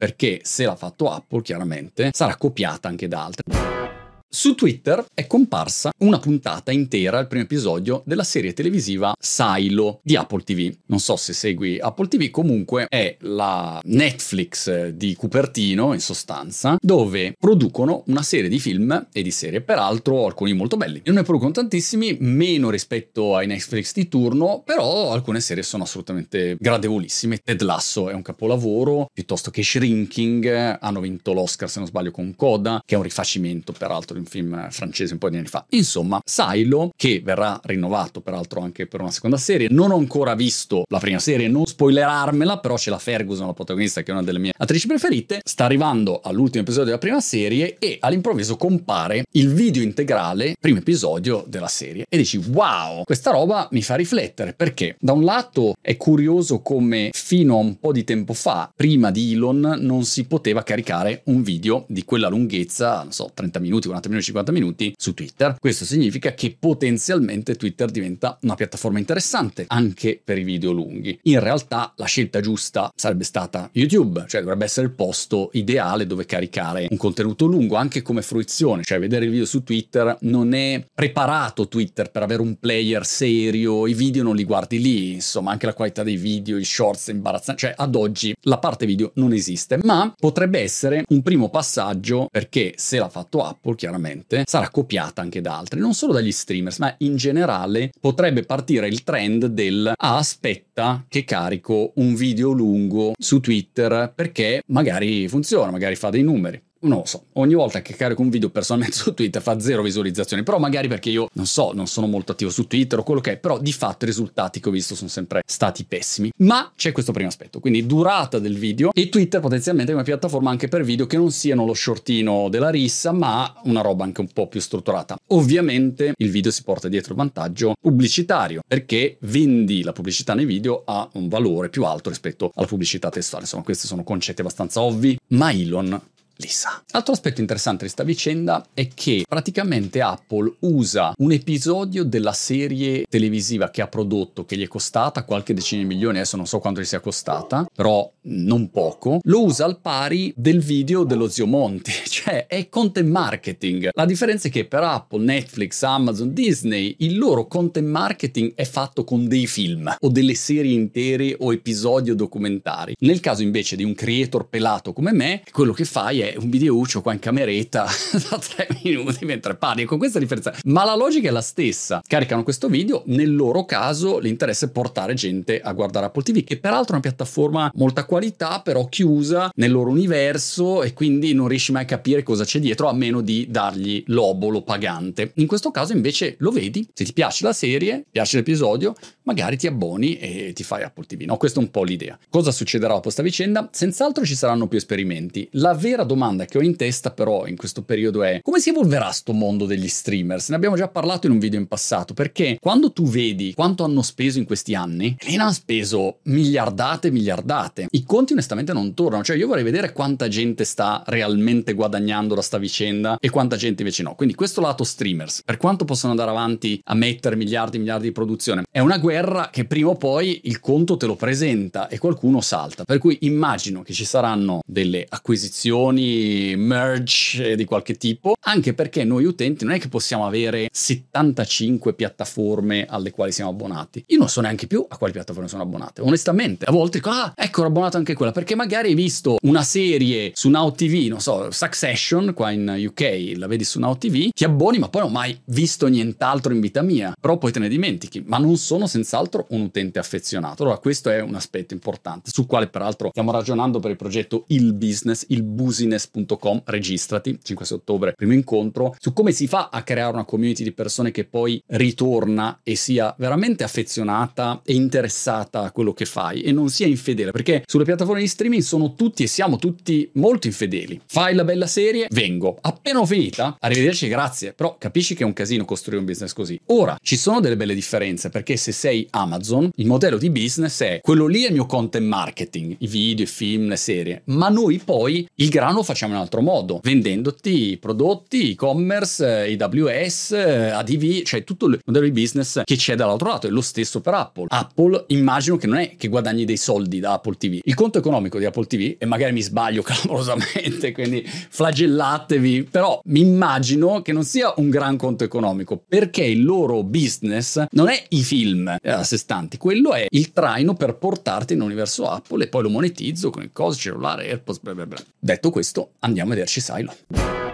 perché se l'ha fatto Apple chiaramente sarà copiata anche da altri. Su Twitter è comparsa una puntata intera, il primo episodio della serie televisiva Silo di Apple TV. Non so se segui Apple TV, comunque è la Netflix di Cupertino, in sostanza, dove producono una serie di film e di serie, peraltro alcuni molto belli. Non ne producono tantissimi, meno rispetto ai Netflix di turno, però alcune serie sono assolutamente gradevolissime. Ted Lasso è un capolavoro, piuttosto che Shrinking, hanno vinto l'Oscar se non sbaglio con Coda, che è un rifacimento peraltro un film francese un po' di anni fa. Insomma, Silo, che verrà rinnovato peraltro anche per una seconda serie, non ho ancora visto la prima serie, non spoilerarmela, però c'è la Ferguson, la protagonista, che è una delle mie attrici preferite, sta arrivando all'ultimo episodio della prima serie e all'improvviso compare il video integrale, primo episodio della serie. E dici, wow, questa roba mi fa riflettere, perché da un lato è curioso come fino a un po' di tempo fa, prima di Elon, non si poteva caricare un video di quella lunghezza, non so, 30 minuti, 40 minuti 50 minuti su Twitter. Questo significa che potenzialmente Twitter diventa una piattaforma interessante anche per i video lunghi. In realtà la scelta giusta sarebbe stata YouTube, cioè dovrebbe essere il posto ideale dove caricare un contenuto lungo anche come fruizione, cioè vedere il video su Twitter non è preparato Twitter per avere un player serio, i video non li guardi lì, insomma anche la qualità dei video, i shorts è imbarazzante, cioè ad oggi la parte video non esiste, ma potrebbe essere un primo passaggio perché se l'ha fatto Apple chiaramente sicuramente sarà copiata anche da altri, non solo dagli streamers, ma in generale potrebbe partire il trend del ah, aspetta che carico un video lungo su Twitter perché magari funziona, magari fa dei numeri non lo so, ogni volta che carico un video personalmente su Twitter fa zero visualizzazioni, però magari perché io non so, non sono molto attivo su Twitter o quello che è, però di fatto i risultati che ho visto sono sempre stati pessimi. Ma c'è questo primo aspetto, quindi durata del video e Twitter potenzialmente è una piattaforma anche per video che non siano lo shortino della rissa, ma una roba anche un po' più strutturata. Ovviamente il video si porta dietro il vantaggio pubblicitario, perché vendi la pubblicità nei video a un valore più alto rispetto alla pubblicità testuale. Insomma, questi sono concetti abbastanza ovvi, ma Elon Lisa. Altro aspetto interessante di questa vicenda è che praticamente Apple usa un episodio della serie televisiva che ha prodotto, che gli è costata qualche decina di milioni, adesso non so quanto gli sia costata, però non poco, lo usa al pari del video dello zio Monti, cioè è content marketing. La differenza è che per Apple, Netflix, Amazon, Disney, il loro content marketing è fatto con dei film o delle serie intere o episodi o documentari. Nel caso invece di un creator pelato come me, quello che fai è un videuccio qua in cameretta da tre minuti mentre parli, con questa differenza. Ma la logica è la stessa. Caricano questo video, nel loro caso l'interesse è portare gente a guardare Apple TV, che peraltro è una piattaforma molta qualità, però chiusa nel loro universo e quindi non riesci mai a capire cosa c'è dietro a meno di dargli l'obolo pagante. In questo caso invece lo vedi, se ti piace la serie, piace l'episodio, magari ti abboni e ti fai Apple TV. No, questa è un po' l'idea. Cosa succederà dopo questa vicenda? Senz'altro ci saranno più esperimenti. La vera domanda domanda che ho in testa però in questo periodo è come si evolverà sto mondo degli streamers? Ne abbiamo già parlato in un video in passato perché quando tu vedi quanto hanno speso in questi anni, lì hanno speso miliardate e miliardate. I conti onestamente non tornano, cioè io vorrei vedere quanta gente sta realmente guadagnando da sta vicenda e quanta gente invece no. Quindi questo lato streamers, per quanto possono andare avanti a mettere miliardi e miliardi di produzione, è una guerra che prima o poi il conto te lo presenta e qualcuno salta. Per cui immagino che ci saranno delle acquisizioni merge di qualche tipo, anche perché noi utenti non è che possiamo avere 75 piattaforme alle quali siamo abbonati. Io non so neanche più a quali piattaforme sono abbonate. Onestamente, a volte dico, ah, ecco, ho abbonato anche quella, perché magari hai visto una serie su Now TV, non so, Succession, qua in UK, la vedi su Now TV, ti abboni, ma poi non ho mai visto nient'altro in vita mia, però poi te ne dimentichi, ma non sono senz'altro un utente affezionato. Allora, questo è un aspetto importante, sul quale peraltro stiamo ragionando per il progetto Il Business, il business business.com, registrati, 5 ottobre, primo incontro, su come si fa a creare una community di persone che poi ritorna e sia veramente affezionata e interessata a quello che fai e non sia infedele, perché sulle piattaforme di streaming sono tutti e siamo tutti molto infedeli. Fai la bella serie, vengo. Appena ho finita, arrivederci, grazie, però capisci che è un casino costruire un business così. Ora, ci sono delle belle differenze, perché se sei Amazon, il modello di business è quello lì è il mio content marketing, i video, i film, le serie, ma noi poi il grano lo facciamo in un altro modo, vendendoti prodotti, e-commerce, AWS, ADV, cioè tutto il modello di business che c'è dall'altro lato. È lo stesso per Apple. Apple immagino che non è che guadagni dei soldi da Apple TV. Il conto economico di Apple TV, e magari mi sbaglio clamorosamente, quindi flagellatevi, però mi immagino che non sia un gran conto economico perché il loro business non è i film a sé stanti, quello è il traino per portarti in universo Apple e poi lo monetizzo con il cose, cellulare, AirPods, bla bla bla. Detto questo, andiamo a vederci Silo.